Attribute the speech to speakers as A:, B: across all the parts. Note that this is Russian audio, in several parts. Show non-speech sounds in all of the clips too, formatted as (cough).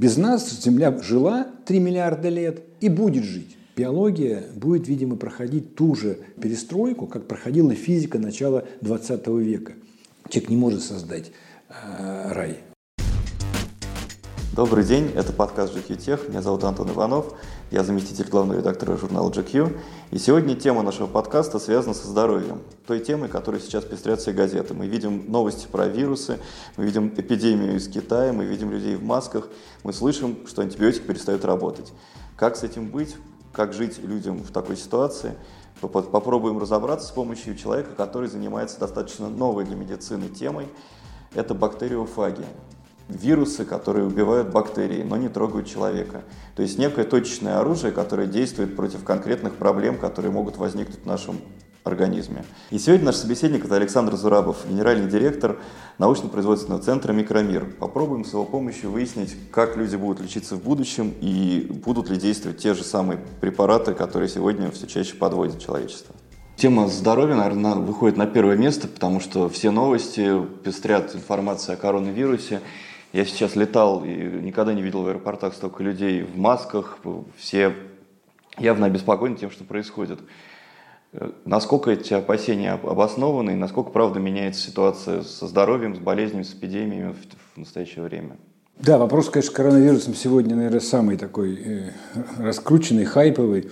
A: Без нас Земля жила 3 миллиарда лет и будет жить. Биология будет, видимо, проходить ту же перестройку, как проходила физика начала 20 века. Человек не может создать э, рай.
B: Добрый день, это подкаст GQ Тех. Меня зовут Антон Иванов, я заместитель главного редактора журнала GQ. И сегодня тема нашего подкаста связана со здоровьем, той темой, которой сейчас пестрят все газеты. Мы видим новости про вирусы, мы видим эпидемию из Китая, мы видим людей в масках, мы слышим, что антибиотики перестают работать. Как с этим быть? Как жить людям в такой ситуации? Попробуем разобраться с помощью человека, который занимается достаточно новой для медицины темой. Это бактериофагия вирусы, которые убивают бактерии, но не трогают человека. То есть некое точечное оружие, которое действует против конкретных проблем, которые могут возникнуть в нашем организме. И сегодня наш собеседник – это Александр Зурабов, генеральный директор научно-производственного центра «Микромир». Попробуем с его помощью выяснить, как люди будут лечиться в будущем и будут ли действовать те же самые препараты, которые сегодня все чаще подводят человечество. Тема здоровья, наверное, выходит на первое место, потому что все новости пестрят информацией о коронавирусе. Я сейчас летал и никогда не видел в аэропортах столько людей в масках, все явно обеспокоены тем, что происходит. Э, насколько эти опасения обоснованы и насколько, правда, меняется ситуация со здоровьем, с болезнями, с эпидемиями в, настоящее время?
A: Да, вопрос, конечно, коронавирусом сегодня, наверное, самый такой э, раскрученный, хайповый.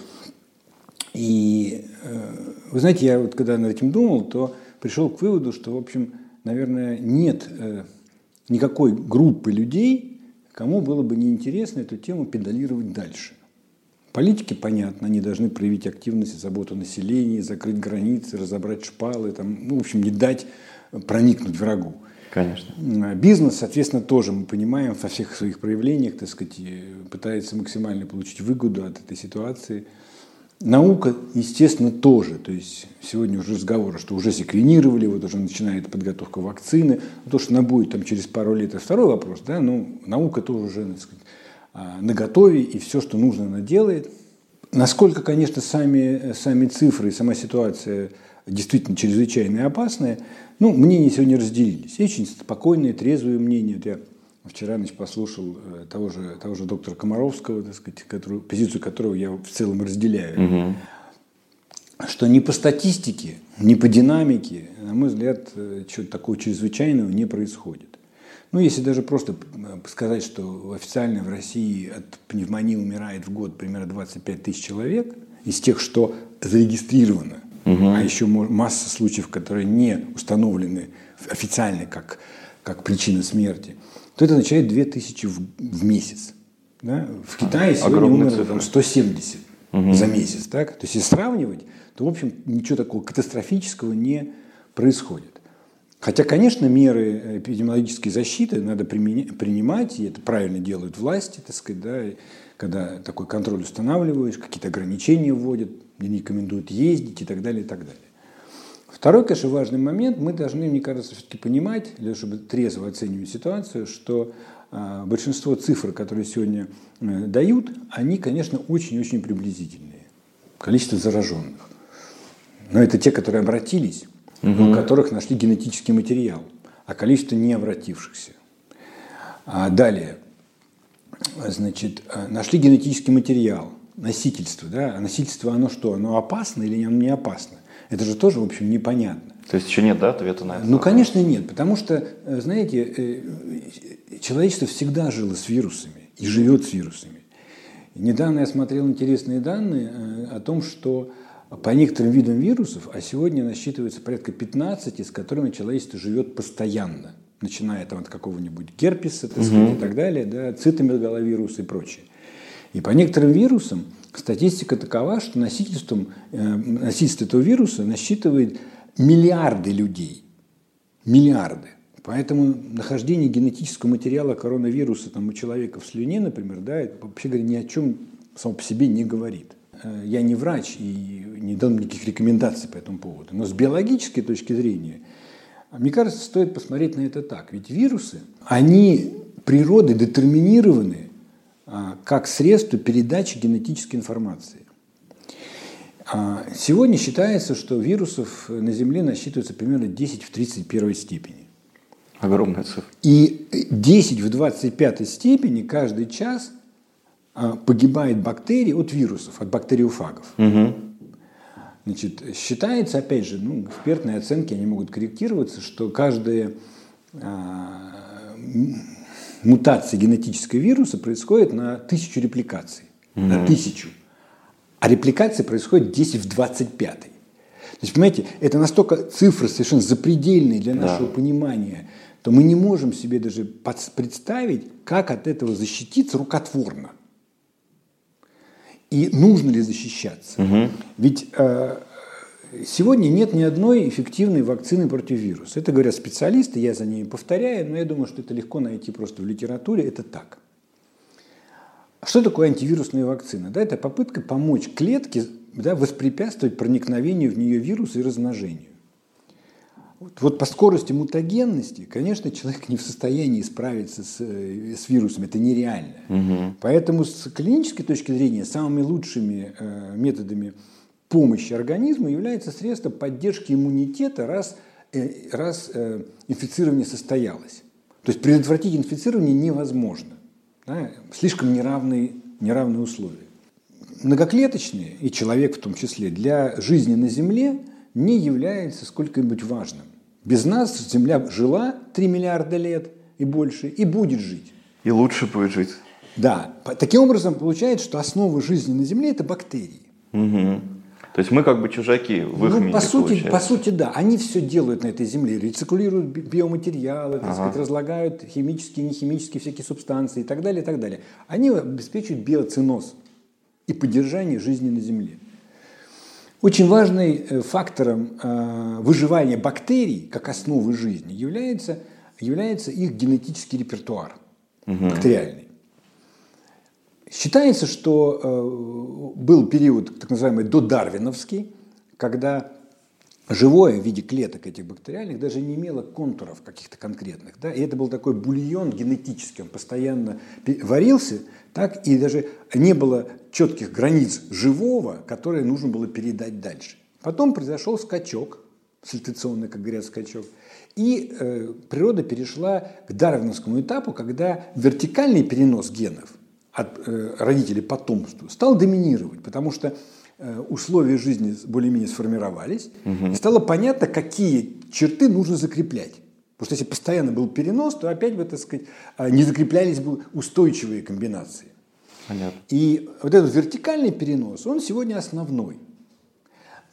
A: И э, вы знаете, я вот когда над этим думал, то пришел к выводу, что, в общем, наверное, нет э, никакой группы людей, кому было бы неинтересно эту тему педалировать дальше. Политики, понятно, они должны проявить активность и заботу о населении, закрыть границы, разобрать шпалы, там, ну, в общем, не дать проникнуть врагу.
B: Конечно.
A: Бизнес, соответственно, тоже мы понимаем во всех своих проявлениях, так сказать, пытается максимально получить выгоду от этой ситуации – Наука, естественно, тоже. То есть сегодня уже разговоры, что уже секвенировали, вот уже начинает подготовка вакцины. То, что она будет там через пару лет, это второй вопрос. Да? Но наука тоже уже так сказать, а, на готове, и все, что нужно, она делает. Насколько, конечно, сами, сами цифры и сама ситуация действительно чрезвычайно опасная, ну, мнения сегодня разделились. Очень спокойные, трезвые мнения. Вот я Вчера значит, послушал э, того же, того же доктора Комаровского, так сказать, которую, позицию которого я в целом разделяю, угу. что ни по статистике, ни по динамике, на мой взгляд, э, чего-то такого чрезвычайного не происходит. Ну, если даже просто э, сказать, что официально в России от пневмонии умирает в год примерно 25 тысяч человек, из тех, что зарегистрировано, угу. а еще масса случаев, которые не установлены официально как, как причина смерти – то это означает 2000 в, в месяц. Да? В Китае сегодня умерло там, 170 угу. за месяц. Так? То есть, если сравнивать, то, в общем, ничего такого катастрофического не происходит. Хотя, конечно, меры эпидемиологической защиты надо принимать, и это правильно делают власти, так сказать, да, когда такой контроль устанавливаешь, какие-то ограничения вводят, не рекомендуют ездить и так далее, и так далее. Второй, конечно, важный момент. Мы должны, мне кажется, все-таки понимать, для чтобы трезво оценивать ситуацию, что э, большинство цифр, которые сегодня э, дают, они, конечно, очень-очень приблизительные. Количество зараженных. Но это те, которые обратились, угу. у которых нашли генетический материал, а количество не обратившихся. А далее, значит, э, нашли генетический материал, носительство. Да? А носительство, оно что? Оно опасно или оно не опасно? Это же тоже, в общем, непонятно.
B: То есть еще нет да, ответа на это?
A: Ну, конечно, нет. Потому что, э, знаете, э, человечество всегда жило с вирусами и живет с вирусами. Недавно я смотрел интересные данные э, о том, что по некоторым видам вирусов, а сегодня насчитывается порядка 15, с которыми человечество живет постоянно, начиная там, от какого-нибудь герпеса так сказать, угу. и так далее, да, цитомегаловирус и прочее. И по некоторым вирусам Статистика такова, что носительством, э, носительство этого вируса насчитывает миллиарды людей. Миллиарды. Поэтому нахождение генетического материала коронавируса там, у человека в слюне, например, да, это, вообще говоря, ни о чем само по себе не говорит. Э, я не врач и не дам никаких рекомендаций по этому поводу. Но с биологической точки зрения, мне кажется, стоит посмотреть на это так. Ведь вирусы, они природой детерминированы как средство передачи генетической информации. А, сегодня считается, что вирусов на Земле насчитывается примерно 10 в 31 степени.
B: Огромная цифра.
A: И 10 в 25 степени каждый час а, погибает бактерий от вирусов, от бактериофагов.
B: Угу.
A: Значит, считается, опять же, ну, экспертные оценки, они могут корректироваться, что каждая а, мутация генетического вируса происходит на тысячу репликаций. Угу. На тысячу. А репликация происходит 10 в 25. То есть, понимаете, это настолько цифры совершенно запредельные для нашего да. понимания, то мы не можем себе даже представить, как от этого защититься рукотворно. И нужно ли защищаться?
B: Угу.
A: Ведь э, сегодня нет ни одной эффективной вакцины против вируса. Это говорят специалисты, я за ними повторяю, но я думаю, что это легко найти просто в литературе. Это так. Что такое антивирусная вакцина? Да, это попытка помочь клетке да, воспрепятствовать проникновению в нее вируса и размножению. Вот, вот по скорости мутагенности, конечно, человек не в состоянии справиться с, э, с вирусом, это нереально.
B: Угу.
A: Поэтому с клинической точки зрения самыми лучшими э, методами помощи организму является средство поддержки иммунитета, раз, э, раз э, инфицирование состоялось. То есть предотвратить инфицирование невозможно. Да? Слишком неравные, неравные условия. Многоклеточные, и человек в том числе, для жизни на Земле не является сколько-нибудь важным. Без нас Земля жила 3 миллиарда лет и больше, и будет жить.
B: И лучше будет жить.
A: Да. Таким образом, получается, что основа жизни на Земле – это бактерии.
B: Угу. То есть мы как бы чужаки в их
A: ну,
B: мире,
A: по сути,
B: получается.
A: по сути, да. Они все делают на этой Земле. Рециклируют биоматериалы, так ага. сказать, разлагают химические, нехимические всякие субстанции и так далее, и так далее. Они обеспечивают биоциноз и поддержание жизни на Земле. Очень важным э, фактором э, выживания бактерий как основы жизни является, является их генетический репертуар угу. бактериальный. Считается, что э, был период так называемый додарвиновский, когда живое в виде клеток этих бактериальных даже не имело контуров каких-то конкретных. Да? И это был такой бульон генетический, он постоянно варился, так, и даже не было четких границ живого, которые нужно было передать дальше. Потом произошел скачок, сальтационный, как говорят, скачок, и э, природа перешла к дарвиновскому этапу, когда вертикальный перенос генов от э, родителей потомству стал доминировать, потому что Э, условия жизни более-менее сформировались, угу. и стало понятно, какие черты нужно закреплять. Потому что если постоянно был перенос, то опять бы, так сказать, а, не закреплялись бы устойчивые комбинации.
B: Понятно.
A: И вот этот вертикальный перенос, он сегодня основной.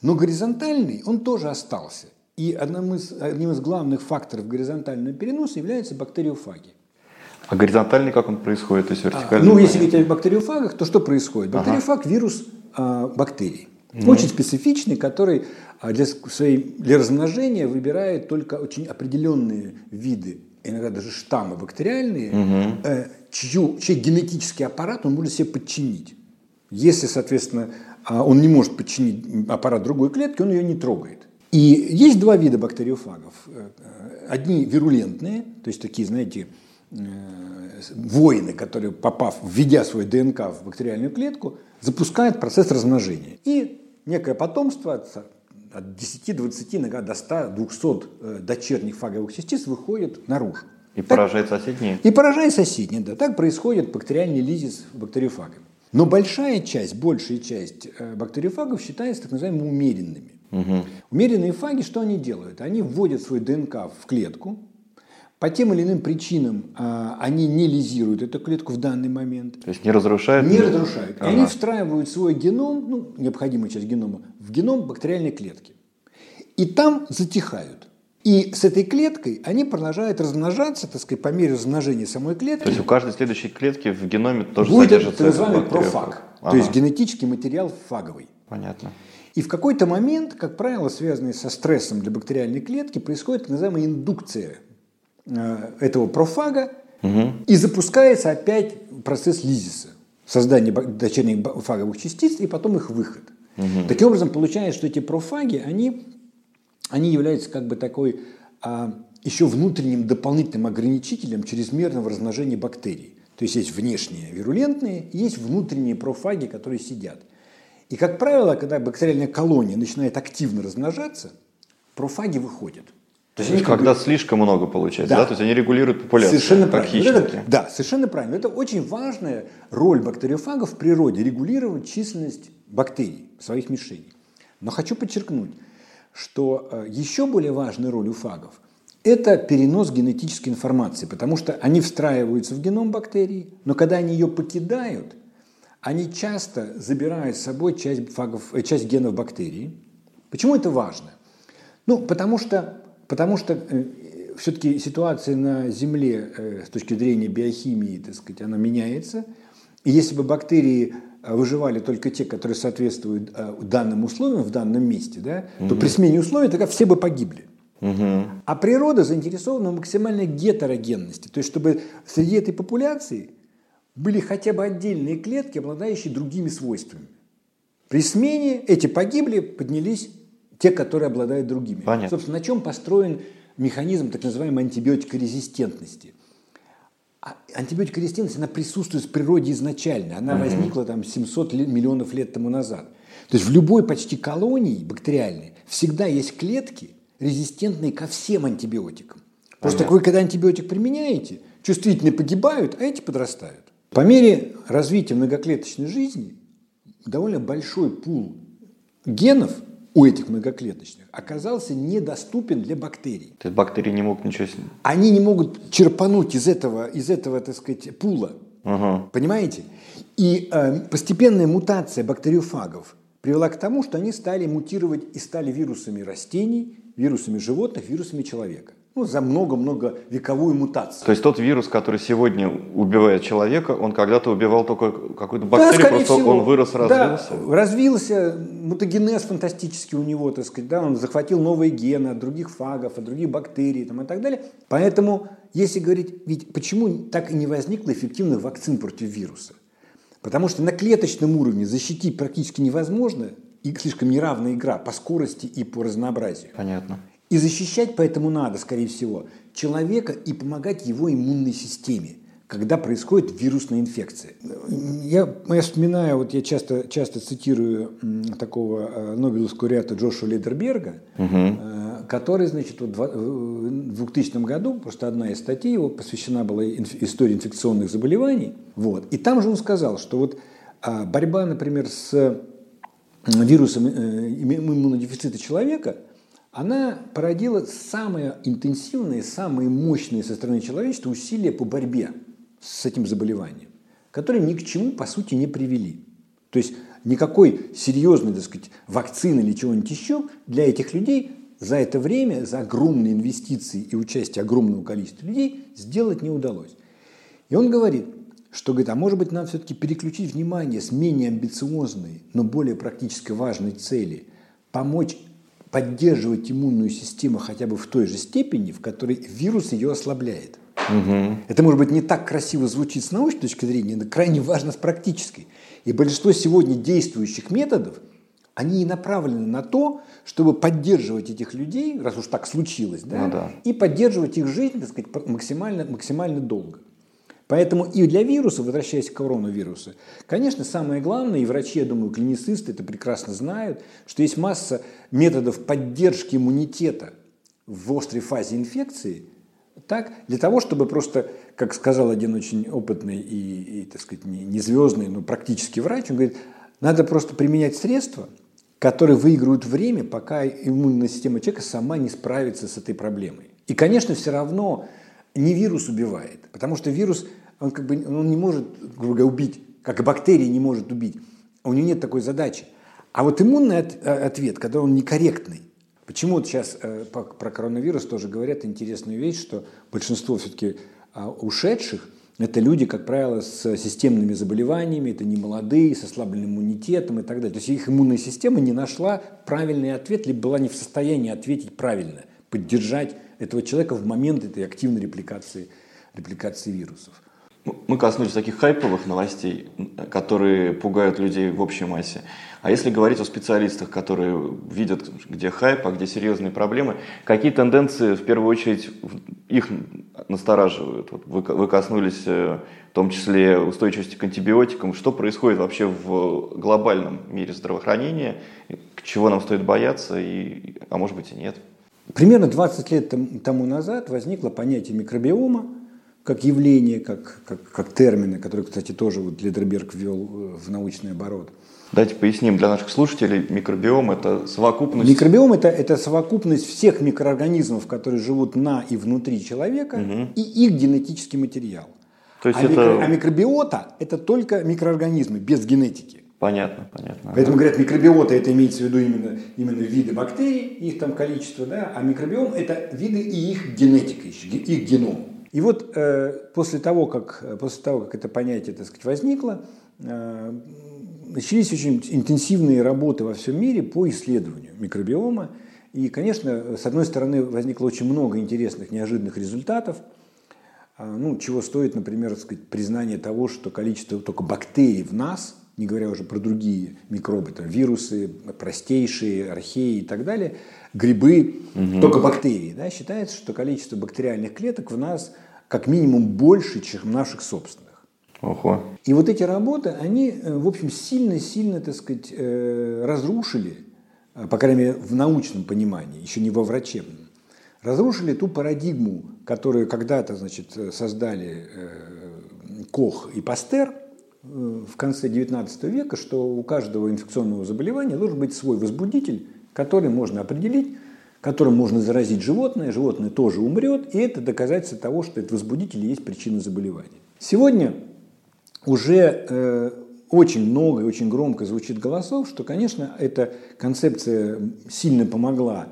A: Но горизонтальный, он тоже остался. И одним из, одним из главных факторов горизонтального переноса являются бактериофаги.
B: А горизонтальный как он происходит? То есть вертикальный?
A: Ну, если говорить о бактериофагах, то что происходит? Бактериофаг ага. – вирус а, бактерий. Mm-hmm. Очень специфичный, который а, для, своей, для размножения выбирает только очень определенные виды, иногда даже штаммы бактериальные,
B: mm-hmm.
A: чью, чей генетический аппарат он может себе подчинить. Если, соответственно, а, он не может подчинить аппарат другой клетки, он ее не трогает. И есть два вида бактериофагов. Э, одни вирулентные, то есть такие, знаете, э, воины, которые, попав, введя свой ДНК в бактериальную клетку, запускает процесс размножения. И некое потомство от, от 10, 20, иногда до 100, 200 э, дочерних фаговых частиц выходит наружу.
B: И так, поражает соседние?
A: И поражает соседние, да. Так происходит бактериальный лизис бактериофагами. Но большая часть, большая часть э, бактериофагов считается так называемыми умеренными.
B: Угу.
A: Умеренные фаги что они делают? Они вводят свой ДНК в клетку, по тем или иным причинам а, они не лизируют эту клетку в данный момент.
B: То есть не разрушают?
A: Не разрушают. Ага. И они встраивают свой геном, ну, необходимую часть генома, в геном бактериальной клетки. И там затихают. И с этой клеткой они продолжают размножаться, так сказать, по мере размножения самой клетки.
B: То есть у каждой следующей клетки в геноме тоже
A: будет
B: содержится
A: так называемый профаг, ага. то есть генетический материал фаговый.
B: Понятно.
A: И в какой-то момент, как правило, связанный со стрессом для бактериальной клетки, происходит так называемая индукция этого профага,
B: угу.
A: и запускается опять процесс лизиса, создание дочерних фаговых частиц и потом их выход.
B: Угу.
A: Таким образом, получается, что эти профаги, они, они являются как бы такой а, еще внутренним дополнительным ограничителем чрезмерного размножения бактерий. То есть есть внешние вирулентные, есть внутренние профаги, которые сидят. И, как правило, когда бактериальная колония начинает активно размножаться, профаги выходят.
B: То есть, есть когда слишком много получается, да. да? То есть они регулируют популяцию,
A: совершенно правильно. Это, да, совершенно правильно. Это очень важная роль бактериофагов в природе, регулировать численность бактерий, своих мишеней. Но хочу подчеркнуть, что э, еще более важная роль у фагов – это перенос генетической информации, потому что они встраиваются в геном бактерии, но когда они ее покидают, они часто забирают с собой часть, фагов, э, часть генов бактерий. Почему это важно? Ну, потому что, потому что э, все-таки ситуация на Земле э, с точки зрения биохимии, так сказать, она меняется. И если бы бактерии э, выживали только те, которые соответствуют данным условиям в данном месте, да, угу. то при смене условий тогда все бы погибли. Угу. А природа заинтересована в максимальной гетерогенности, то есть чтобы среди этой популяции были хотя бы отдельные клетки, обладающие другими свойствами. При смене эти погибли, поднялись те, которые обладают другими. Понятно. Собственно, на чем построен механизм так называемой антибиотикорезистентности. А антибиотикорезистентность, она присутствует в природе изначально. Она угу. возникла там 700 миллионов лет тому назад. То есть в любой почти колонии бактериальной всегда есть клетки, резистентные ко всем антибиотикам. Просто Понятно. вы, когда антибиотик применяете, чувствительные погибают, а эти подрастают. По мере развития многоклеточной жизни довольно большой пул генов у этих многоклеточных оказался недоступен для бактерий.
B: То есть бактерии не могут ничего с ним?
A: Они не могут черпануть из этого, из этого так сказать, пула. Угу. Понимаете? И э, постепенная мутация бактериофагов привела к тому, что они стали мутировать и стали вирусами растений, вирусами животных, вирусами человека ну, за много-много вековую мутацию.
B: То есть тот вирус, который сегодня убивает человека, он когда-то убивал только какую-то бактерию, да, просто всего. он вырос, развился?
A: Да, развился, мутагенез фантастический у него, так сказать, да, он захватил новые гены от других фагов, от других бактерий там, и так далее. Поэтому, если говорить, ведь почему так и не возникло эффективных вакцин против вируса? Потому что на клеточном уровне защитить практически невозможно, и слишком неравная игра по скорости и по разнообразию.
B: Понятно.
A: И защищать поэтому надо, скорее всего, человека и помогать его иммунной системе, когда происходит вирусная инфекция. Я, я вспоминаю, вот я часто, часто цитирую такого э, Нобелевского ряда Джошуа Лейдерберга, угу. который, значит, вот в 2000 году, просто одна из статей его посвящена была истории инфекционных заболеваний, вот, и там же он сказал, что вот а, борьба, например, с вирусом э, иммунодефицита человека – она породила самые интенсивные, самые мощные со стороны человечества усилия по борьбе с этим заболеванием, которые ни к чему, по сути, не привели. То есть никакой серьезной, так сказать, вакцины или чего-нибудь еще для этих людей за это время, за огромные инвестиции и участие огромного количества людей сделать не удалось. И он говорит, что говорит, а может быть нам все-таки переключить внимание с менее амбициозной, но более практически важной цели, помочь поддерживать иммунную систему хотя бы в той же степени, в которой вирус ее ослабляет. Угу. Это, может быть, не так красиво звучит с научной точки зрения, но крайне важно с практической. И большинство сегодня действующих методов, они и направлены на то, чтобы поддерживать этих людей, раз уж так случилось, да, ну, да. и поддерживать их жизнь, так сказать, максимально, максимально долго. Поэтому и для вируса, возвращаясь к коронавирусу, конечно, самое главное, и врачи, я думаю, клиницисты это прекрасно знают, что есть масса методов поддержки иммунитета в острой фазе инфекции, так, для того, чтобы просто, как сказал один очень опытный и, и так сказать, не, не звездный, но практически врач, он говорит, надо просто применять средства, которые выигрывают время, пока иммунная система человека сама не справится с этой проблемой. И, конечно, все равно не вирус убивает, потому что вирус, он как бы он не может, грубо говоря, убить, как и бактерия не может убить. У него нет такой задачи. А вот иммунный э, ответ, когда он некорректный, почему вот сейчас э, про коронавирус тоже говорят интересную вещь, что большинство все-таки а, ушедших это люди, как правило, с системными заболеваниями, это не молодые, с ослабленным иммунитетом и так далее. То есть их иммунная система не нашла правильный ответ, либо была не в состоянии ответить правильно, поддержать этого человека в момент этой активной репликации, репликации вирусов.
B: Мы коснулись таких хайповых новостей, которые пугают людей в общей массе. А если говорить о специалистах, которые видят, где хайп, а где серьезные проблемы, какие тенденции в первую очередь их настораживают? Вот вы, вы коснулись э, в том числе устойчивости к антибиотикам. Что происходит вообще в глобальном мире здравоохранения? Чего нам стоит бояться, и, а может быть и нет?
A: Примерно 20 лет тому назад возникло понятие микробиома как явление, как, как, как термины, которые, кстати, тоже вот Ледерберг ввел э, в научный оборот.
B: Давайте поясним для наших слушателей. Микробиом – это совокупность…
A: Микробиом – это, это совокупность всех микроорганизмов, которые живут на и внутри человека, угу. и их генетический материал. То есть а, это... микро, а микробиота – это только микроорганизмы, без генетики.
B: Понятно, понятно.
A: Поэтому говорят, микробиота это имеется в виду именно, именно виды бактерий, их там количество, да, а микробиом это виды и их генетика, их геном. И вот э, после, того, как, после того, как это понятие так сказать, возникло, э, начались очень интенсивные работы во всем мире по исследованию микробиома. И, конечно, с одной стороны, возникло очень много интересных, неожиданных результатов, э, ну, чего стоит, например, сказать, признание того, что количество только бактерий в нас – не говоря уже про другие микробы, там, вирусы, простейшие, археи и так далее, грибы, угу. только бактерии. Да, считается, что количество бактериальных клеток в нас как минимум больше, чем наших собственных.
B: Ого.
A: И вот эти работы, они, э, в общем, сильно-сильно, так сказать, э, разрушили, э, по крайней мере, в научном понимании, еще не во врачебном, разрушили ту парадигму, которую когда-то, значит, создали Кох и Пастер – в конце XIX века, что у каждого инфекционного заболевания должен быть свой возбудитель, который можно определить, которым можно заразить животное, животное тоже умрет, и это доказательство того, что этот возбудитель и есть причина заболевания. Сегодня уже э, очень много и очень громко звучит голосов, что, конечно, эта концепция сильно помогла,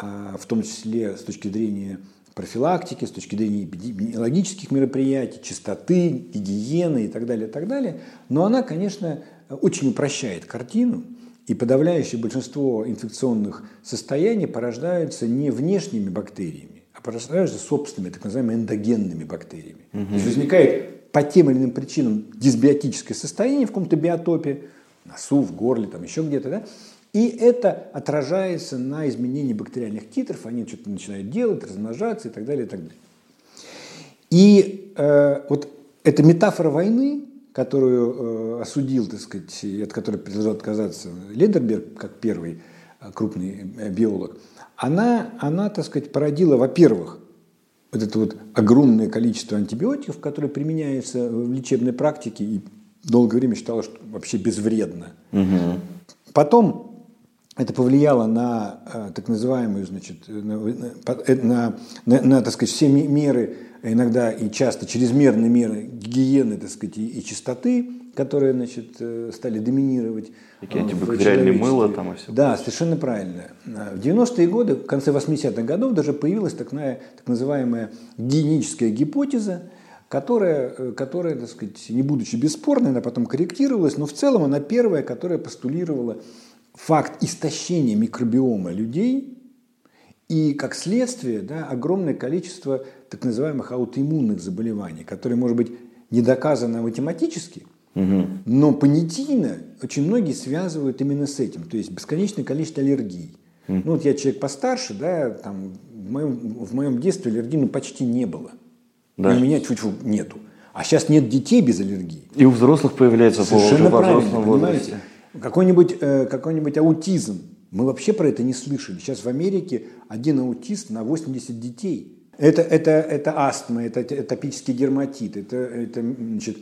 A: э, в том числе с точки зрения профилактики, с точки зрения эпидемиологических мероприятий, чистоты, гигиены и так далее, и так далее. Но она, конечно, очень упрощает картину, и подавляющее большинство инфекционных состояний порождаются не внешними бактериями, а порождаются собственными, так называемыми эндогенными бактериями. Угу. То есть возникает по тем или иным причинам дисбиотическое состояние в каком-то биотопе, носу, в горле, там еще где-то, да, и это отражается на изменении бактериальных титров, они что-то начинают делать, размножаться и так далее, и так далее. И э, вот эта метафора войны, которую э, осудил, так сказать, и от которой предложил отказаться Ледерберг, как первый э, крупный э, биолог, она, она, так сказать, породила, во-первых, вот это вот огромное количество антибиотиков, которые применяются в лечебной практике и долгое время считалось, что вообще безвредно. Угу. Потом это повлияло на э, так называемую, значит, на, на, на, на, так сказать, все меры, иногда и часто чрезмерные меры гигиены, так сказать, и, и чистоты, которые, значит, э, стали доминировать.
B: Какие антибактериальные мыло там и все.
A: Да, совершенно правильно. В 90-е годы, в конце 80-х годов даже появилась так, так называемая гигиеническая гипотеза, которая, э, которая, так сказать, не будучи бесспорной, она потом корректировалась, но в целом она первая, которая постулировала факт истощения микробиома людей и, как следствие, да, огромное количество так называемых аутоиммунных заболеваний, которые, может быть, не доказаны математически, угу. но понятийно очень многие связывают именно с этим. То есть бесконечное количество аллергий. Угу. Ну вот я человек постарше, да, там, в, моем, в моем детстве аллергии ну, почти не было. Да. И у меня чуть-чуть нету. А сейчас нет детей без аллергии.
B: И у взрослых появляется
A: Совершенно по правильно, понимаете? Возрасте. Какой-нибудь э, какой аутизм. Мы вообще про это не слышали. Сейчас в Америке один аутист на 80 детей. Это, это, это астма, это атопический дерматит, это, это значит,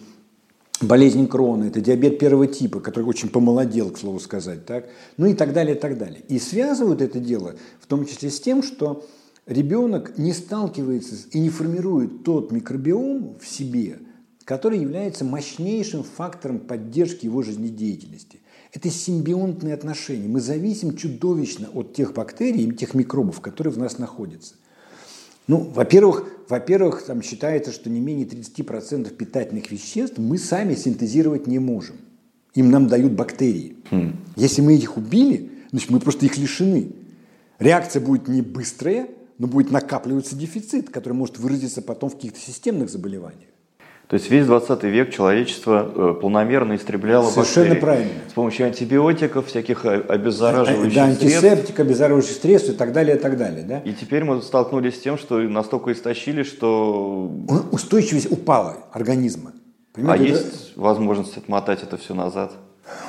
A: болезнь крона, это диабет первого типа, который очень помолодел, к слову сказать, так? ну и так далее, и так далее. И связывают это дело в том числе с тем, что ребенок не сталкивается и не формирует тот микробиом в себе, который является мощнейшим фактором поддержки его жизнедеятельности. Это симбионтные отношения. Мы зависим чудовищно от тех бактерий и тех микробов, которые в нас находятся. Ну, во-первых, во-первых, там считается, что не менее 30% питательных веществ мы сами синтезировать не можем. Им нам дают бактерии. Хм. Если мы их убили, значит, мы просто их лишены. Реакция будет не быстрая, но будет накапливаться дефицит, который может выразиться потом в каких-то системных заболеваниях.
B: То есть весь 20 век человечество э, полномерно истребляло
A: Совершенно
B: бактерии.
A: правильно.
B: С помощью антибиотиков, всяких э, обеззараживающих
A: да, антисептик, обеззараживающих средств и так далее, и так далее. Да?
B: И теперь мы столкнулись с тем, что настолько истощили, что...
A: Устойчивость упала организма.
B: Понимаете, а это... есть возможность отмотать это все назад?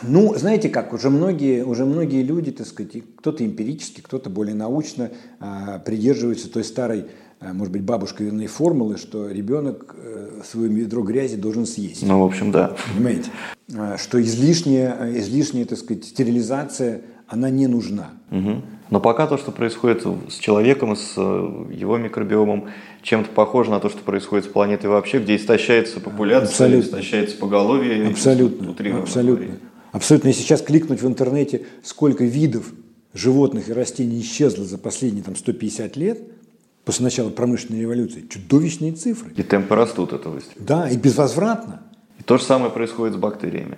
A: Ну, знаете как, уже многие, уже многие люди, так сказать, кто-то эмпирически, кто-то более научно а, придерживаются той старой, а, может быть, бабушкиной формулы, что ребенок а, свое ведро грязи должен съесть.
B: Ну, в общем, да.
A: Понимаете? А, что излишняя, излишняя, так сказать, стерилизация, она не нужна.
B: Угу. Но пока то, что происходит с человеком, с э, его микробиомом, чем-то похоже на то, что происходит с планетой вообще, где истощается популяция,
A: Абсолютно.
B: истощается поголовье.
A: Абсолютно. Абсолютно. Абсолютно. Если сейчас кликнуть в интернете, сколько видов животных и растений исчезло за последние там, 150 лет, после начала промышленной революции, чудовищные цифры.
B: И темпы растут этого.
A: Да, и безвозвратно.
B: И то же самое происходит с бактериями.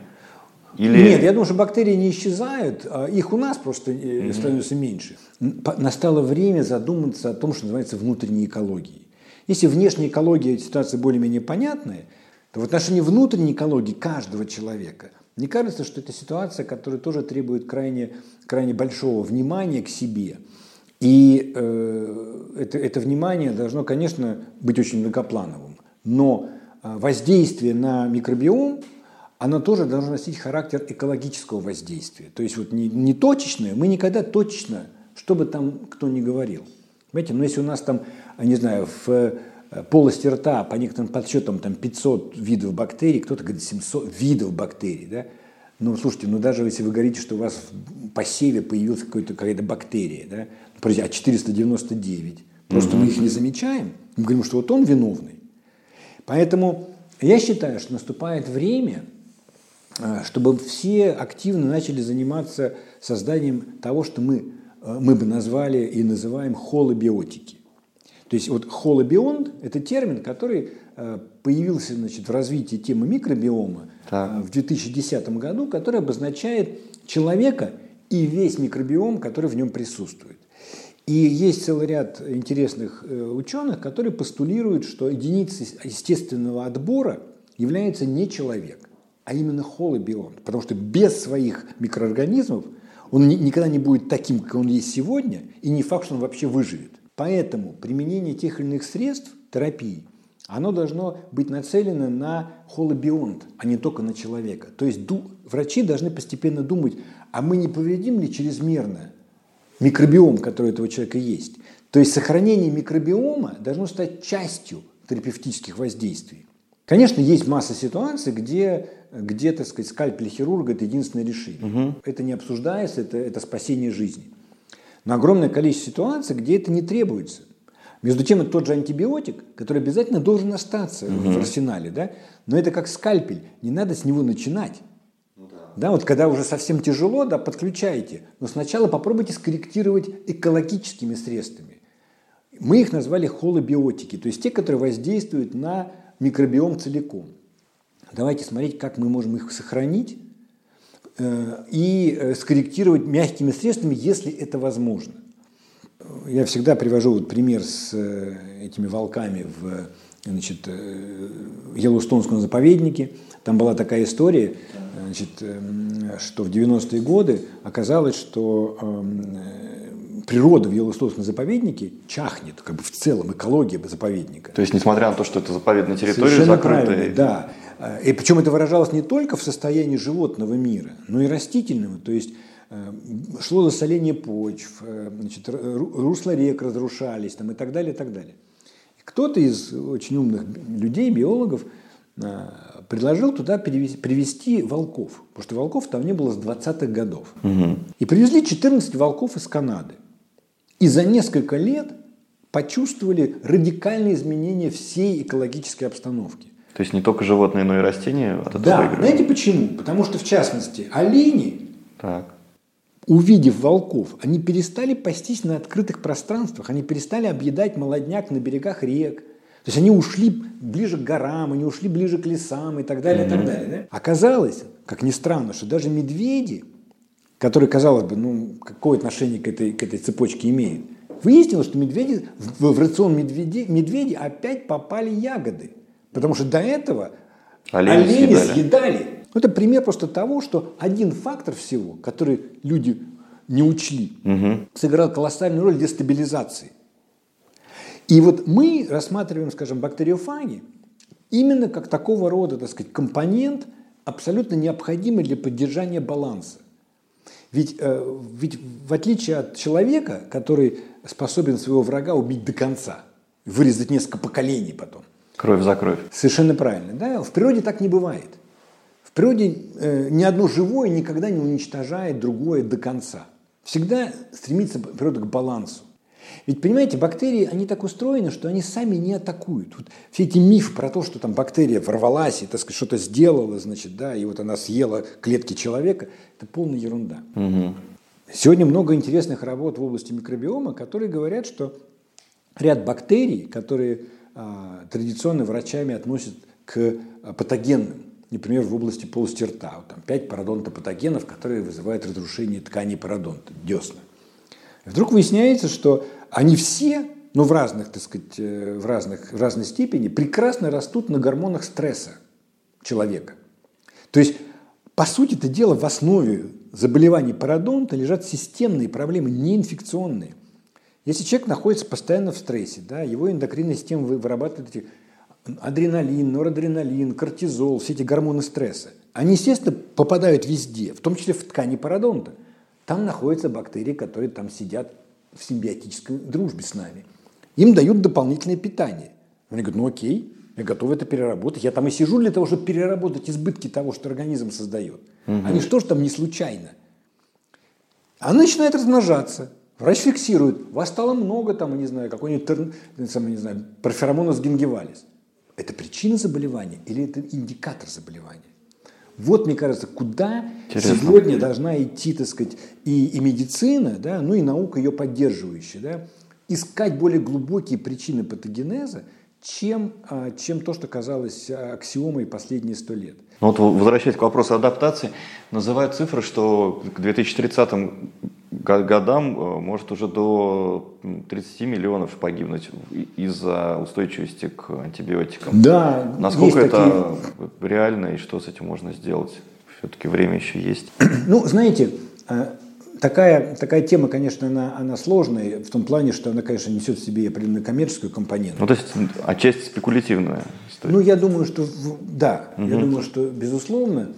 B: Или...
A: Нет, я думаю, что бактерии не исчезают, а их у нас просто э, становится меньше. Настало время задуматься о том, что называется внутренней экологией. Если внешняя экология ситуация более-менее понятная, то в отношении внутренней экологии каждого человека, мне кажется, что это ситуация, которая тоже требует крайне, крайне большого внимания к себе. И э, это, это внимание должно, конечно, быть очень многоплановым. Но э, воздействие на микробиом, оно тоже должно носить характер экологического воздействия. То есть вот не, не точечное, мы никогда точечно, что бы там кто ни говорил. Понимаете, но если у нас там, не знаю, в э, полости рта по некоторым подсчетам там 500 видов бактерий, кто-то говорит 700 видов бактерий, да? Ну, слушайте, ну даже если вы говорите, что у вас в посеве появилась какая-то бактерия, да? Подождите, а 499? Просто мы их не замечаем, мы говорим, что вот он виновный. Поэтому я считаю, что наступает время, а, чтобы все активно начали заниматься созданием того, что мы, э, мы бы назвали и называем холобиотики. То есть вот холобион – это термин, который э, появился значит, в развитии темы микробиома
B: Так.
A: э, в 2010 году, который обозначает человека и весь микробиом, который в нем присутствует. И есть целый ряд интересных э, ученых, которые постулируют, что единицей естественного отбора является не человек, а именно холобион. Потому что без своих микроорганизмов он ни- никогда не будет таким, как он есть сегодня, и не факт, что он вообще выживет. Поэтому применение тех или иных средств терапии, оно должно быть нацелено на холобионт, а не только на человека. То есть ду- врачи должны постепенно думать, а мы не повредим ли чрезмерно микробиом, который у этого человека есть. То есть сохранение микробиома должно стать частью терапевтических воздействий. Конечно, есть масса ситуаций, где, где так сказать, скальпель хирурга – это единственное решение. Это не обсуждается, это, это спасение жизни. Но огромное количество ситуаций, где это не требуется. Между тем, это тот же антибиотик, который обязательно должен остаться в арсенале. Да? Но это как скальпель, не надо с него начинать. Да, вот когда уже совсем тяжело, да, подключайте. Но сначала попробуйте скорректировать экологическими средствами. Мы их назвали холобиотики, то есть те, которые воздействуют на микробиом целиком. Давайте смотреть, как мы можем их сохранить э, и э, скорректировать мягкими средствами, если это возможно. Я всегда привожу вот пример с э, этими волками в значит, э, Йеллоустонском заповеднике. Там была такая история, значит, эм, что в 90-е годы оказалось, что эм, э, природа в Йеллоустонском заповеднике чахнет, как бы в целом экология заповедника.
B: То есть, несмотря на то, что это заповедная территория,
A: Совершенно
B: закрытая,
A: правильно, да. И причем это выражалось не только в состоянии животного мира, но и растительного. То есть шло засоление почв, э, значит, ру- русла рек разрушались там, и так далее, и так далее. Кто-то из очень умных людей, биологов, э, предложил туда перевести, привести волков, потому что волков там не было с 20-х годов. И привезли 14 волков из Канады. И за несколько лет почувствовали радикальные изменения всей экологической обстановки.
B: То есть не только животные, но и растения от этого
A: Да,
B: выигрывают.
A: знаете почему? Потому что, в частности, олени,
B: Так.
A: Увидев волков, они перестали пастись на открытых пространствах, они перестали объедать молодняк на берегах рек. То есть они ушли ближе к горам, они ушли ближе к лесам и так далее, и так далее. да? Оказалось, как ни странно, что даже медведи, которые, казалось бы, ну, какое отношение к этой, к этой цепочке имеют, выяснилось, что медведи, в, в рацион медведей, медведей опять попали ягоды. Потому что до этого
B: Олени
A: олени
B: съедали.
A: съедали. Ну, Это пример просто того, что один фактор всего, который люди не учли, сыграл колоссальную роль дестабилизации. И вот мы рассматриваем, скажем, бактериофаги именно как такого рода, так сказать, компонент абсолютно необходимы для поддержания баланса. Ведь, э, ведь в отличие от человека, который способен своего врага убить до конца, вырезать несколько поколений потом.
B: Кровь за кровь.
A: Совершенно правильно. Да? В природе так не бывает. В природе э, ни одно живое никогда не уничтожает другое до конца. Всегда стремится природа к балансу. Ведь, понимаете, бактерии, они так устроены, что они сами не атакуют. Вот все эти мифы про то, что там бактерия ворвалась и, так сказать, что-то сделала, значит, да, и вот она съела клетки человека, это полная ерунда. Угу. Сегодня много интересных работ в области микробиома, которые говорят, что ряд бактерий, которые а, традиционно врачами относят к а, патогенным, например, в области полости рта, вот там 5 пародонтопатогенов, которые вызывают разрушение тканей пародонта, десна. И вдруг выясняется, что они все, ну в разных, так сказать, э, в, разных, в разной степени, прекрасно растут на гормонах стресса человека. То есть, по сути это дело, в основе заболеваний пародонта лежат системные проблемы, не инфекционные. Если человек находится постоянно в стрессе, да, его эндокринная система вырабатывает эти адреналин, норадреналин, кортизол, все эти гормоны стресса. Они, естественно, попадают везде, в том числе в ткани пародонта. Там находятся бактерии, которые там сидят в симбиотической дружбе с нами. Им дают дополнительное питание. Они говорят, ну окей, я готов это переработать. Я там и сижу для того, чтобы переработать избытки того, что организм создает. Угу. Они что ж там не случайно? Она начинает размножаться. Врач фиксирует, вас стало много, там, не знаю, какой-нибудь, не знаю, проферомонос гингивалис. Это причина заболевания или это индикатор заболевания? Вот, мне кажется, куда Интересно. сегодня должна идти, так сказать, и, и медицина, да, ну и наука ее поддерживающая, да, искать более глубокие причины патогенеза, чем, а, чем то, что казалось аксиомой последние сто лет.
B: Ну вот возвращаясь к вопросу адаптации, называют цифры, что к 2030 годам э, может уже до 30 миллионов погибнуть из-за устойчивости к антибиотикам.
A: Да.
B: Насколько это такие... реально и что с этим можно сделать? Все-таки время еще есть. (clears throat)
A: Ну, знаете, э, такая, такая тема, конечно, она, она сложная, в том плане, что она, конечно, несет в себе определенную коммерческую компоненту.
B: Ну, то есть, отчасти спекулятивная
A: история. Ну, я думаю, что да, угу. я думаю, что безусловно,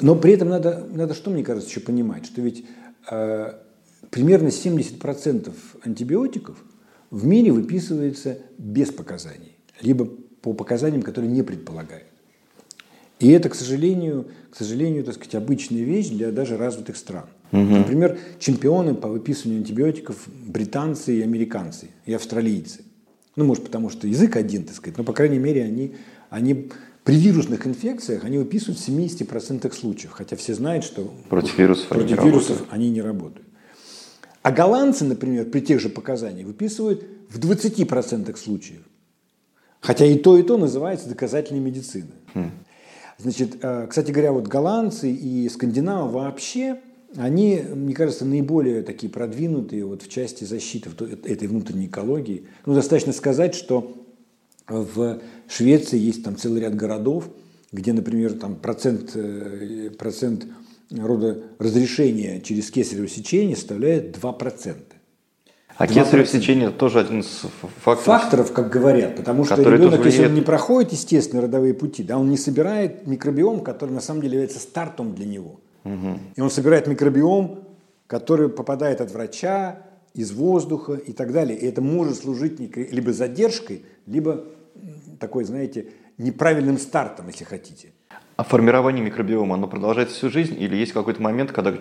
A: но при этом надо, надо что, мне кажется, еще понимать, что ведь э, примерно 70% антибиотиков в мире выписывается без показаний, либо по показаниям, которые не предполагают. И это, к сожалению, к сожалению, так сказать, обычная вещь для даже развитых стран. Угу. Например, чемпионы по выписыванию антибиотиков британцы и американцы, и австралийцы. Ну, может, потому что язык один, так сказать, но, по крайней мере, они, они при вирусных инфекциях они выписывают в 70% случаев, хотя все знают, что
B: против вирусов,
A: против
B: они,
A: вирусов
B: работают.
A: они не работают. А голландцы, например, при тех же показаниях выписывают в 20% случаев. Хотя и то, и то называется доказательной медициной. Хм. Значит, э, кстати говоря, вот голландцы и скандинавы вообще, они, мне кажется, наиболее такие продвинутые вот в части защиты этой внутренней экологии. Ну, достаточно сказать, что в Швеции есть там целый ряд городов, где, например, там процент, э, процент рода разрешения через кесарево сечение составляет 2%.
B: А кесарево сечение тоже один из факторов.
A: Факторов, как говорят, потому что ребенок, если он не проходит естественные родовые пути, да, он не собирает микробиом, который на самом деле является стартом для него. Угу. И он собирает микробиом, который попадает от врача, из воздуха и так далее. И это может служить либо задержкой, либо такой, знаете, неправильным стартом, если хотите.
B: А формирование микробиома, оно продолжается всю жизнь или есть какой-то момент, когда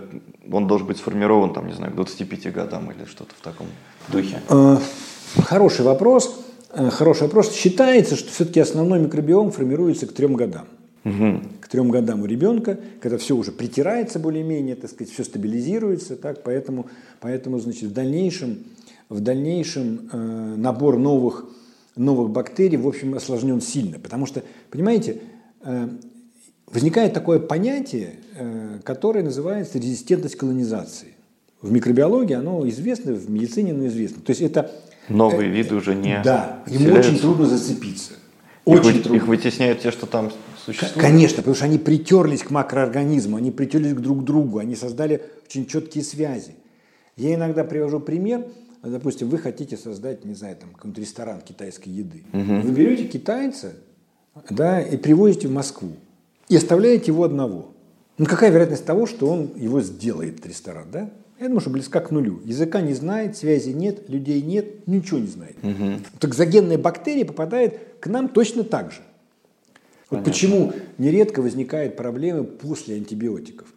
B: он должен быть сформирован, там, не знаю, к 25 годам или что-то в таком духе? Э,
A: хороший вопрос. Э, хороший вопрос. Считается, что все-таки основной микробиом формируется к трем годам. Угу. К трем годам у ребенка, когда все уже притирается более-менее, так сказать, все стабилизируется, так, поэтому, поэтому значит, в дальнейшем, в дальнейшем э, набор новых, новых бактерий, в общем, осложнен сильно. Потому что, понимаете, э, возникает такое понятие, э, которое называется резистентность колонизации. В микробиологии оно известно, в медицине оно известно. То есть это...
B: Новые э, виды уже не
A: Да, им очень трудно зацепиться.
B: Очень их, трудно. Их вытесняют те, что там существуют?
A: Конечно, потому что они притерлись к макроорганизму, они притерлись к друг другу, они создали очень четкие связи. Я иногда привожу пример, допустим, вы хотите создать, не знаю, там какой-нибудь ресторан китайской еды. Угу. Вы берете китайца, да, и привозите в Москву. И оставляете его одного. Ну какая вероятность того, что он его сделает, ресторан, да? Я думаю, что близка к нулю. Языка не знает, связи нет, людей нет, ничего не знает. Угу. Так загенная бактерия попадает к нам точно так же. Вот почему нередко возникают проблемы после антибиотиков.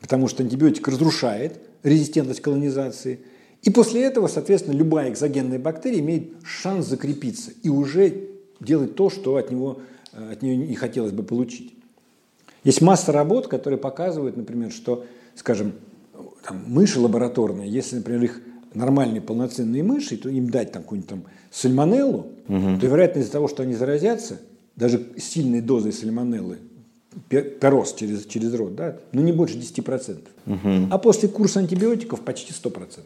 A: Потому что антибиотик разрушает резистентность колонизации. И после этого, соответственно, любая экзогенная бактерия имеет шанс закрепиться и уже делать то, что от, него, э, от нее не хотелось бы получить. Есть масса работ, которые показывают, например, что, скажем, там, мыши лабораторные, если, например, их нормальные полноценные мыши, то им дать там какую-нибудь там сальмонеллу, угу. то вероятность того, что они заразятся, даже сильной дозой сальмонеллы, перос через, через рот, да, ну не больше 10%. Угу. А после курса антибиотиков почти 100%.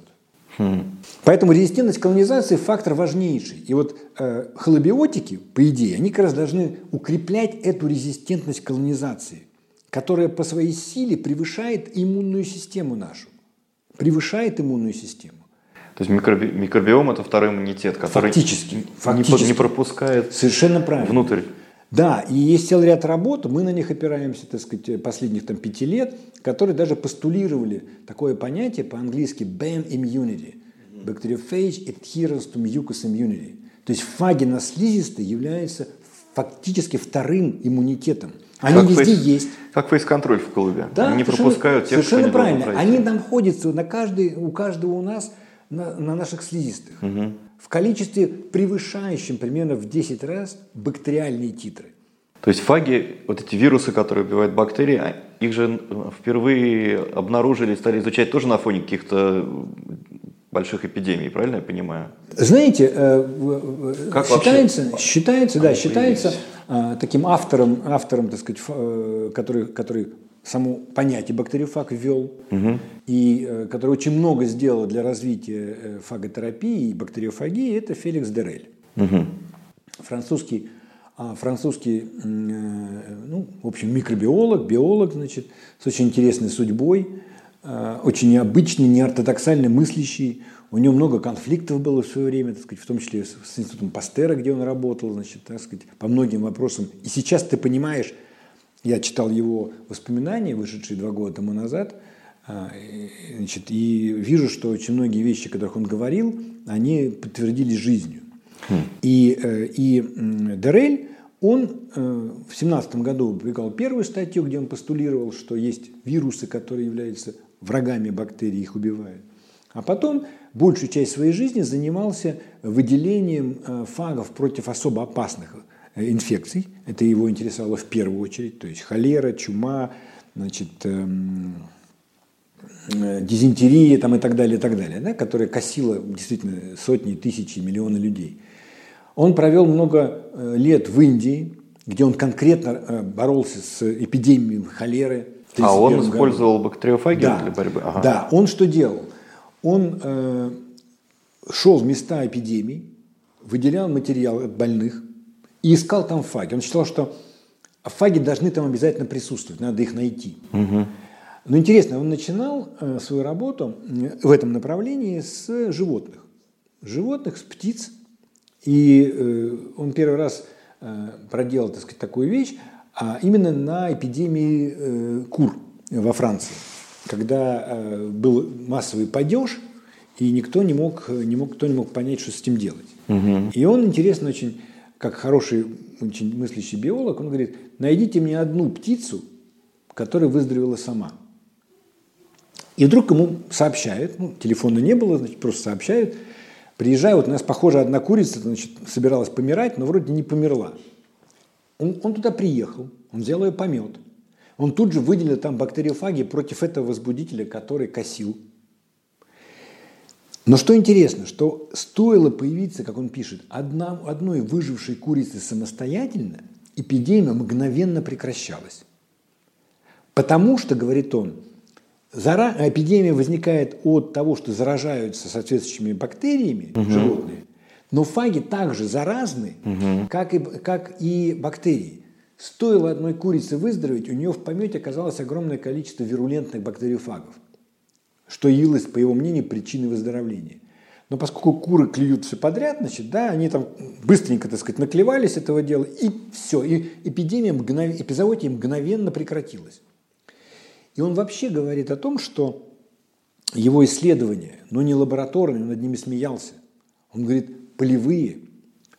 A: Хм. Поэтому резистентность колонизации фактор важнейший. И вот э, холобиотики, по идее, они как раз должны укреплять эту резистентность колонизации, которая по своей силе превышает иммунную систему нашу. Превышает иммунную систему.
B: То есть микроби микробиом это второй иммунитет, который
A: фактически,
B: фактически. Не, не пропускает
A: Совершенно правильно.
B: внутрь.
A: Да, и есть целый ряд работ, мы на них опираемся, так сказать, последних там, пяти лет, которые даже постулировали такое понятие по-английски BAM immunity, bacteriophage adherence to mucous immunity. То есть фаги на слизистой являются фактически вторым иммунитетом. Они как везде фейс, есть.
B: Как фейс-контроль в клубе.
A: Да,
B: Они не пропускают тех,
A: Совершенно
B: кто
A: правильно. Они находятся на каждой, у каждого у нас на, на наших слизистых. Угу. В количестве превышающем примерно в 10 раз бактериальные титры.
B: То есть фаги, вот эти вирусы, которые убивают бактерии, а их же впервые обнаружили, стали изучать тоже на фоне каких-то больших эпидемий, правильно я понимаю?
A: Знаете, э, как считается, считается, да, считается э, таким автором, автором, так сказать, э, который, который само понятие бактериофаг ввел, угу. и который очень много сделал для развития фаготерапии и бактериофагии, это Феликс Дерель. Угу. Французский, а, французский, ну, в общем, микробиолог, биолог, значит, с очень интересной судьбой, очень необычный, неортодоксально мыслящий. У него много конфликтов было в свое время, так сказать, в том числе с, институтом Пастера, где он работал, значит, так сказать, по многим вопросам. И сейчас ты понимаешь, я читал его воспоминания, вышедшие два года тому назад, э, значит, и вижу, что очень многие вещи, о которых он говорил, они подтвердились жизнью. Хм. И, э, и Дерель, он в семнадцатом году опубликовал первую статью, где он постулировал, что есть вирусы, которые являются врагами бактерий, их убивают. А потом большую часть своей жизни занимался выделением э, фагов против особо опасных э, инфекций. Это его интересовало в первую очередь, то есть холера, чума, значит, эм, э, дизентерия там, и так далее, и так далее, да, которая косила действительно сотни, тысячи, миллионы людей. Он провел много лет в Индии, где он конкретно боролся с эпидемией холеры,
B: а он использовал году. бактериофаги да, для борьбы?
A: Ага. Да, он что делал? Он э, шел в места эпидемий, выделял материал от больных и искал там фаги. Он считал, что фаги должны там обязательно присутствовать, надо их найти. Угу. Но интересно, он начинал э, свою работу в этом направлении с животных. Животных, с птиц. И э, он первый раз э, проделал, так сказать, такую вещь а именно на эпидемии э, кур во Франции, когда э, был массовый падеж, и никто не мог, не мог, кто не мог понять, что с этим делать. Угу. И он, интересно очень, как хороший, очень мыслящий биолог, он говорит, найдите мне одну птицу, которая выздоровела сама. И вдруг ему сообщают, ну, телефона не было, значит, просто сообщают, приезжаю, вот у нас, похоже, одна курица значит, собиралась помирать, но вроде не померла. Он, он туда приехал, он взял ее помет. Он тут же выделил там бактериофаги против этого возбудителя, который косил. Но что интересно, что стоило появиться, как он пишет, одна, одной выжившей курицы самостоятельно, эпидемия мгновенно прекращалась. Потому что, говорит он, зара... эпидемия возникает от того, что заражаются соответствующими бактериями угу. животные, но фаги также заразны, угу. как, и, как и бактерии. Стоило одной курице выздороветь, у нее в помете оказалось огромное количество вирулентных бактериофагов, что явилось, по его мнению, причиной выздоровления. Но поскольку куры клюют все подряд, значит, да, они там быстренько, так сказать, наклевались этого дела, и все, и эпидемия, мгнов... эпизоотия мгновенно прекратилась. И он вообще говорит о том, что его исследования, но не лабораторные, он над ними смеялся. Он говорит, полевые.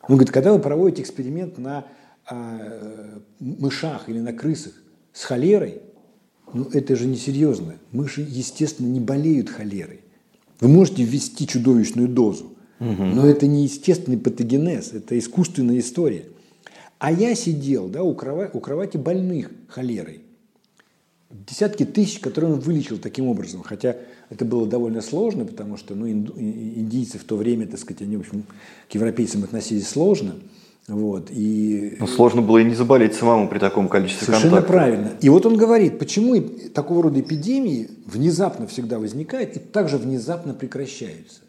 A: Он говорит, когда вы проводите эксперимент на э, мышах или на крысах с холерой, ну это же несерьезно. Мыши, естественно, не болеют холерой. Вы можете ввести чудовищную дозу, угу. но это не естественный патогенез, это искусственная история. А я сидел да, у, кровати, у кровати больных холерой. Десятки тысяч, которые он вылечил таким образом. Хотя это было довольно сложно, потому что ну, индийцы в то время, так сказать, они, в общем, к европейцам относились сложно. Вот, и...
B: Но сложно было и не заболеть самому при таком количестве
A: Совершенно
B: контактов.
A: правильно. И вот он говорит, почему такого рода эпидемии внезапно всегда возникают и также внезапно прекращаются.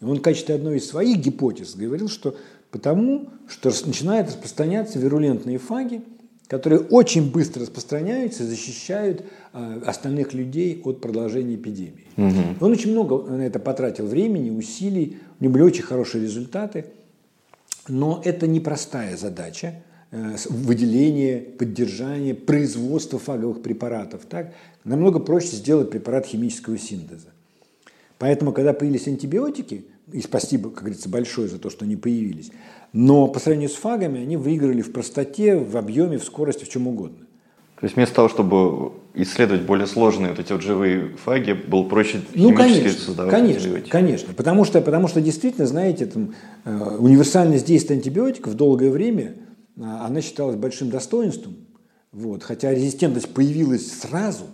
A: И он в качестве одной из своих гипотез говорил, что потому, что начинают распространяться вирулентные фаги, которые очень быстро распространяются и защищают э, остальных людей от продолжения эпидемии. Угу. Он очень много на это потратил времени, усилий, у него были очень хорошие результаты – но это непростая задача э, выделение, поддержание, производство фаговых препаратов. Так? Намного проще сделать препарат химического синтеза. Поэтому, когда появились антибиотики, и спасибо, как говорится, большое за то, что они появились, но по сравнению с фагами они выиграли в простоте, в объеме, в скорости, в чем угодно.
B: То есть вместо того, чтобы исследовать более сложные вот эти вот живые фаги, было проще
A: ну, конечно, создавать конечно, антибиотики? Конечно, потому что, потому что действительно, знаете, там, э, универсальность действия антибиотиков долгое время, э, она считалась большим достоинством. Вот, хотя резистентность появилась сразу,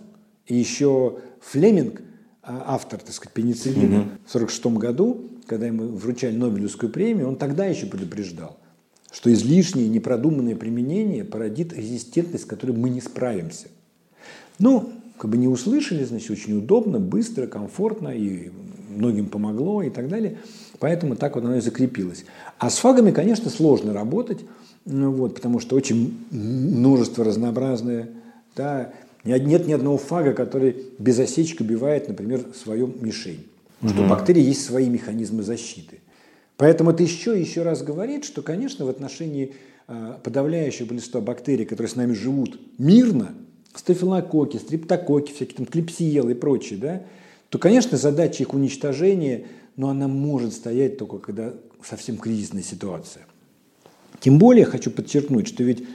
A: и еще Флеминг, а, автор, так сказать, пенициллина, угу. в 1946 году, когда ему вручали Нобелевскую премию, он тогда еще предупреждал – что излишнее непродуманное применение породит резистентность, с которой мы не справимся. Ну, как бы не услышали, значит, очень удобно, быстро, комфортно, и многим помогло и так далее. Поэтому так вот оно и закрепилось. А с фагами, конечно, сложно работать, ну, вот, потому что очень множество разнообразное. Да, нет ни одного фага, который без осечки убивает, например, свою мишень. Что у бактерий есть свои механизмы защиты. Поэтому это еще и еще раз говорит, что, конечно, в отношении а, подавляющего большинства бактерий, которые с нами живут мирно, стафилококки, стриптококки, всякие там клепсиелы и прочие, да, то, конечно, задача их уничтожения, но она может стоять только когда совсем кризисная ситуация. Тем более хочу подчеркнуть, что ведь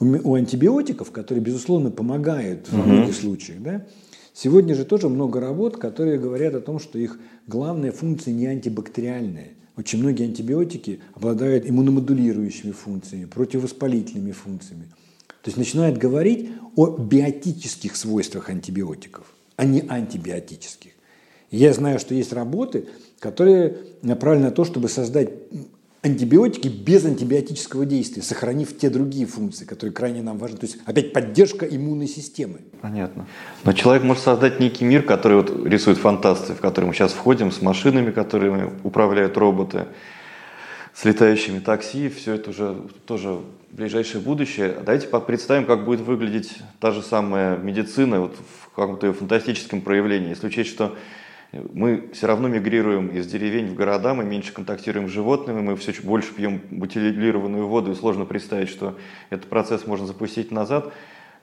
A: у антибиотиков, которые, безусловно, помогают во многих случаях, да, сегодня же тоже много работ, которые говорят о том, что их главная функция не антибактериальная – очень многие антибиотики обладают иммуномодулирующими функциями, противовоспалительными функциями. То есть начинают говорить о биотических свойствах антибиотиков, а не антибиотических. я знаю, что есть работы, которые направлены на то, чтобы создать антибиотики без антибиотического действия, сохранив те другие функции, которые крайне нам важны. То есть опять поддержка иммунной системы.
B: Понятно. Но человек может создать некий мир, который вот рисует фантасты, в который мы сейчас входим, с машинами, которыми управляют роботы, с летающими такси. Все это уже тоже ближайшее будущее. Давайте представим, как будет выглядеть та же самая медицина вот в каком-то фантастическом проявлении. Если учесть, что мы все равно мигрируем из деревень в города, мы меньше контактируем с животными, мы все больше пьем бутилированную воду, и сложно представить, что этот процесс можно запустить назад.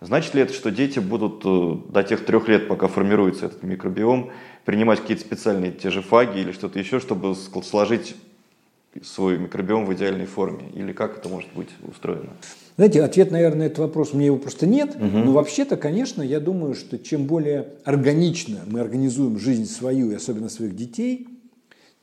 B: Значит ли это, что дети будут э, до тех трех лет, пока формируется этот микробиом, принимать какие-то специальные те же фаги или что-то еще, чтобы сложить свой микробиом в идеальной форме? Или как это может быть устроено?
A: Знаете, ответ, наверное, на этот вопрос, у меня его просто нет. Угу. Но вообще-то, конечно, я думаю, что чем более органично мы организуем жизнь свою, и особенно своих детей,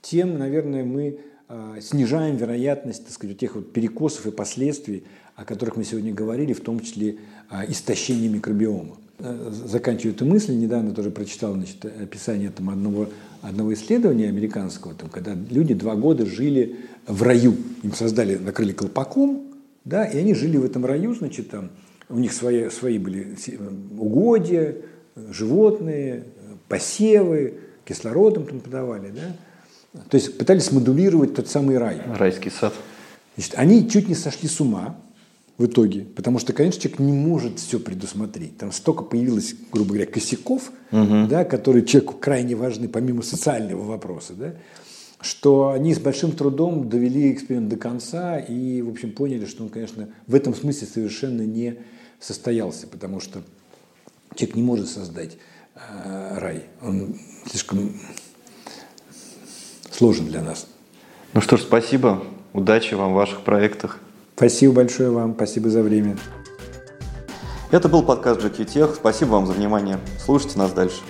A: тем, наверное, мы э, снижаем вероятность, так сказать, тех вот перекосов и последствий, о которых мы сегодня говорили, в том числе э, истощение микробиома. Э, заканчиваю эту мысль, недавно тоже прочитал значит, описание там, одного, одного исследования американского, там, когда люди два года жили в раю. Им создали, накрыли колпаком, да, и они жили в этом раю, значит, там у них свои, свои были угодья, животные, посевы, кислородом там подавали, да. То есть пытались модулировать тот самый рай.
B: Райский сад.
A: Значит, они чуть не сошли с ума в итоге, потому что, конечно, человек не может все предусмотреть. Там столько появилось, грубо говоря, косяков, угу. да, которые человеку крайне важны, помимо социального вопроса. Да. Что они с большим трудом довели эксперимент до конца и, в общем, поняли, что он, конечно, в этом смысле совершенно не состоялся, потому что человек не может создать э, рай. Он слишком сложен для нас.
B: Ну что ж, спасибо. Удачи вам в ваших проектах.
A: Спасибо большое вам. Спасибо за время.
B: Это был подкаст GQ Tech. Спасибо вам за внимание. Слушайте нас дальше.